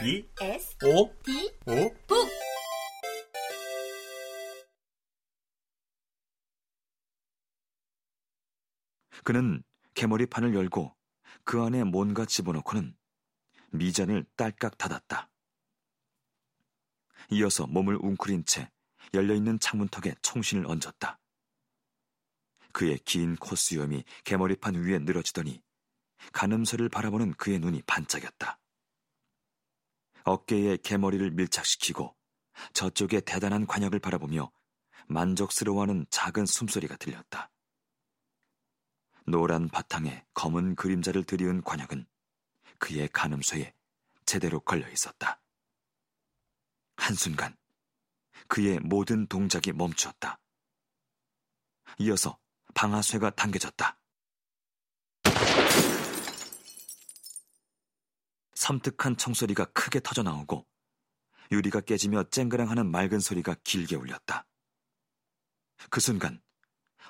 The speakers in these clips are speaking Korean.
B S O D O 북 그는 개머리판을 열고 그 안에 뭔가 집어넣고는 미잔을 딸깍 닫았다. 이어서 몸을 웅크린 채 열려있는 창문턱에 총신을 얹었다. 그의 긴 콧수염이 개머리판 위에 늘어지더니 가늠쇠를 바라보는 그의 눈이 반짝였다. 어깨에 개머리를 밀착시키고 저쪽에 대단한 관역을 바라보며 만족스러워하는 작은 숨소리가 들렸다. 노란 바탕에 검은 그림자를 들이운 관역은 그의 가늠쇠에 제대로 걸려 있었다. 한순간 그의 모든 동작이 멈추었다. 이어서 방아쇠가 당겨졌다. 섬뜩한 청소리가 크게 터져 나오고 유리가 깨지며 쨍그랑하는 맑은 소리가 길게 울렸다. 그 순간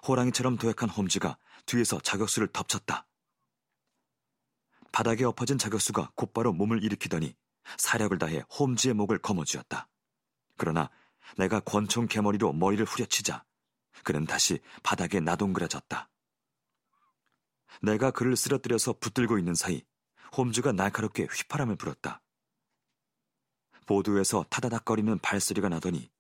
호랑이처럼 도약한 홈즈가 뒤에서 자격수를 덮쳤다. 바닥에 엎어진 자격수가 곧바로 몸을 일으키더니 사력을 다해 홈즈의 목을 거머쥐었다. 그러나 내가 권총 개머리로 머리를 후려치자 그는 다시 바닥에 나동그라졌다. 내가 그를 쓰러뜨려서 붙들고 있는 사이 홈즈가 날카롭게 휘파람을 불었다. 보도에서 타다닥거리는 발소리가 나더니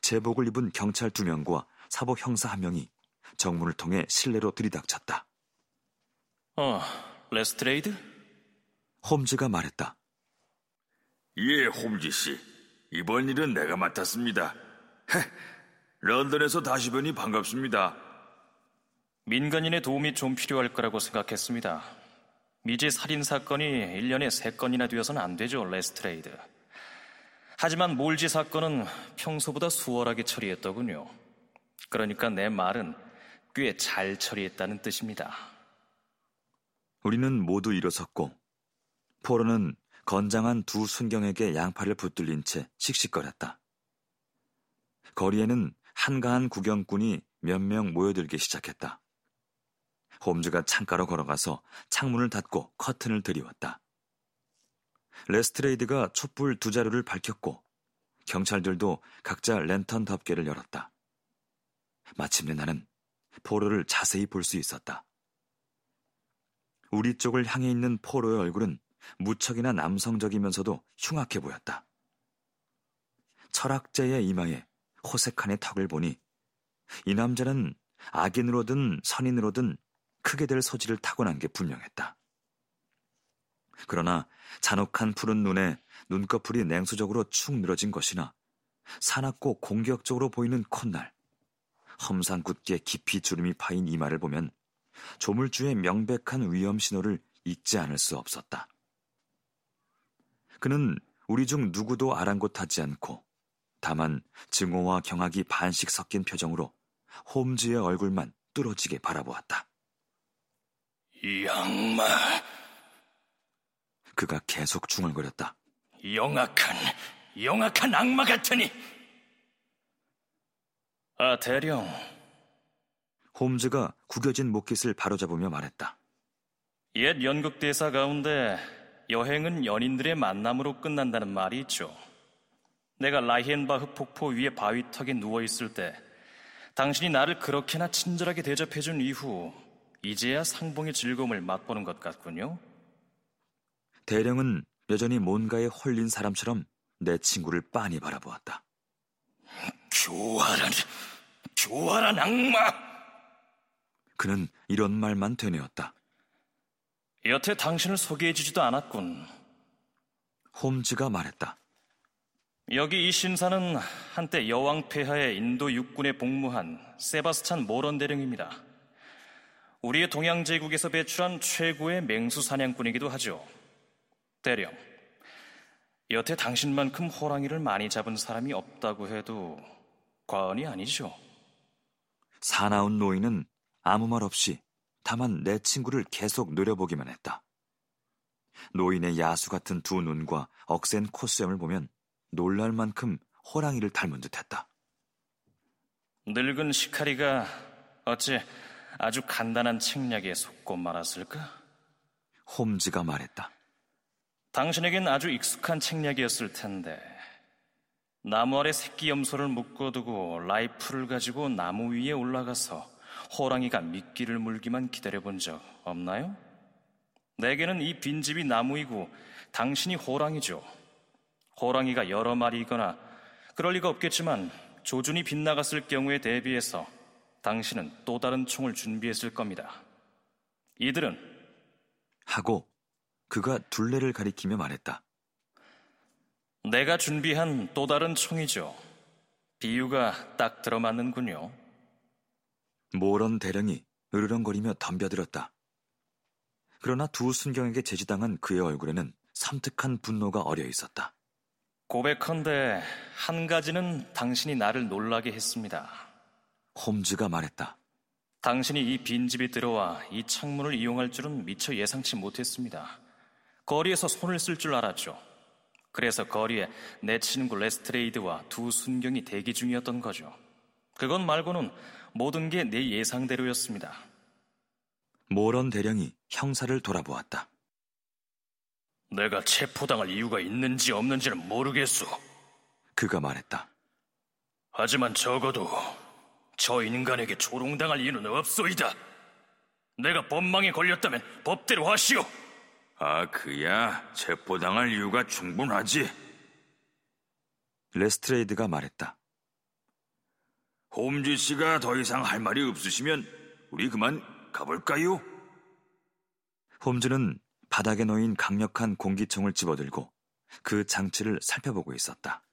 제복을 입은 경찰 두 명과 사복 형사 한 명이 정문을 통해 실내로 들이닥쳤다. 어, 레스트레이드? 홈즈가 말했다. 예, 홈즈 씨. 이번 일은 내가 맡았습니다. 헤, 런던에서 다시 뵈니 반갑습니다. 민간인의 도움이 좀 필요할 거라고 생각했습니다. 미제 살인 사건이 1년에 3건이나 되어서는 안 되죠, 레스트레이드. 하지만 몰지 사건은 평소보다 수월하게 처리했더군요. 그러니까 내 말은 꽤 잘 처리했다는 뜻입니다. 우리는 모두 일어섰고 포로는 건장한 두 순경에게 양팔을 붙들린 채 씩씩거렸다. 거리에는 한가한 구경꾼이 몇 명 모여들기 시작했다. 홈즈가 창가로 걸어가서 창문을 닫고 커튼을 드리웠다. 레스트레이드가 촛불 두 자루를 밝혔고 경찰들도 각자 랜턴 덮개를 열었다. 마침내 나는 포로를 자세히 볼 수 있었다. 우리 쪽을 향해 있는 포로의 얼굴은 무척이나 남성적이면서도 흉악해 보였다. 철학자의 이마에 호색한의 턱을 보니 이 남자는 악인으로든 선인으로든 크게 될 소질을 타고난 게 분명했다. 그러나 잔혹한 푸른 눈에 눈꺼풀이 냉수적으로 축 늘어진 것이나 사납고 공격적으로 보이는 콧날, 험상 굳게 깊이 주름이 파인 이마를 보면 조물주의 명백한 위험 신호를 잊지 않을 수 없었다. 그는 우리 중 누구도 아랑곳하지 않고 다만 증오와 경악이 반씩 섞인 표정으로 홈즈의 얼굴만 뚫어지게 바라보았다. 이 악마, 그가 계속 중얼거렸다. 영악한, 영악한 악마 같으니. 아, 대령. 홈즈가 구겨진 목깃을 바로잡으며 말했다. 옛 연극 대사 가운데 여행은 연인들의 만남으로 끝난다는 말이 있죠. 내가 라히엔바흐 폭포 위에 바위턱에 누워 있을 때 당신이 나를 그렇게나 친절하게 대접해준 이후 이제야 상봉의 즐거움을 맛보는 것 같군요. 대령은 여전히 뭔가에 홀린 사람처럼 내 친구를 빤히 바라보았다. 교활한, 교활한 악마! 그는 이런 말만 되뇌었다. 여태 당신을 소개해주지도 않았군. 홈즈가 말했다. 여기 이 신사는 한때 여왕 폐하의 인도 육군에 복무한 세바스찬 모런 대령입니다. 우리의 동양 제국에서 배출한 최고의 맹수 사냥꾼이기도 하죠. 대령, 여태 당신만큼 호랑이를 많이 잡은 사람이 없다고 해도 과언이 아니죠. 사나운 노인은 아무 말 없이 다만 내 친구를 계속 노려보기만 했다. 노인의 야수 같은 두 눈과 억센 콧수염을 보면 놀랄 만큼 호랑이를 닮은 듯했다. 늙은 시카리가 어찌 아주 간단한 책략에 속고 말았을까? 홈즈가 말했다. 당신에겐 아주 익숙한 책략이었을 텐데 나무 아래 새끼 염소를 묶어두고 라이프를 가지고 나무 위에 올라가서 호랑이가 미끼를 물기만 기다려본 적 없나요? 내게는 이 빈집이 나무이고 당신이 호랑이죠. 호랑이가 여러 마리이거나 그럴 리가 없겠지만 조준이 빗나갔을 경우에 대비해서 당신은 또 다른 총을 준비했을 겁니다. 이들은 하고 그가 둘레를 가리키며 말했다. 내가 준비한 또 다른 총이죠. 비유가 딱 들어맞는군요. 모런 대령이 으르렁거리며 덤벼들었다. 그러나 두 순경에게 제지당한 그의 얼굴에는 섬뜩한 분노가 어려 있었다. 고백컨대 한 가지는 당신이 나를 놀라게 했습니다. 홈즈가 말했다. 당신이 이 빈집에 들어와 이 창문을 이용할 줄은 미처 예상치 못했습니다. 거리에서 손을 쓸 줄 알았죠. 그래서 거리에 내 친구 레스트레이드와 두 순경이 대기 중이었던 거죠. 그것 말고는 모든 게 내 예상대로였습니다. 모런 대령이 형사를 돌아보았다. 내가 체포당할 이유가 있는지 없는지는 모르겠소. 그가 말했다. 하지만 적어도 저 인간에게 조롱당할 이유는 없소이다. 내가 법망에 걸렸다면 법대로 하시오. 아, 그야 체포당할 이유가 충분하지. 레스트레이드가 말했다. 홈즈 씨가 더 이상 할 말이 없으시면 우리 그만 가볼까요? 홈즈는 바닥에 놓인 강력한 공기총을 집어들고 그 장치를 살펴보고 있었다.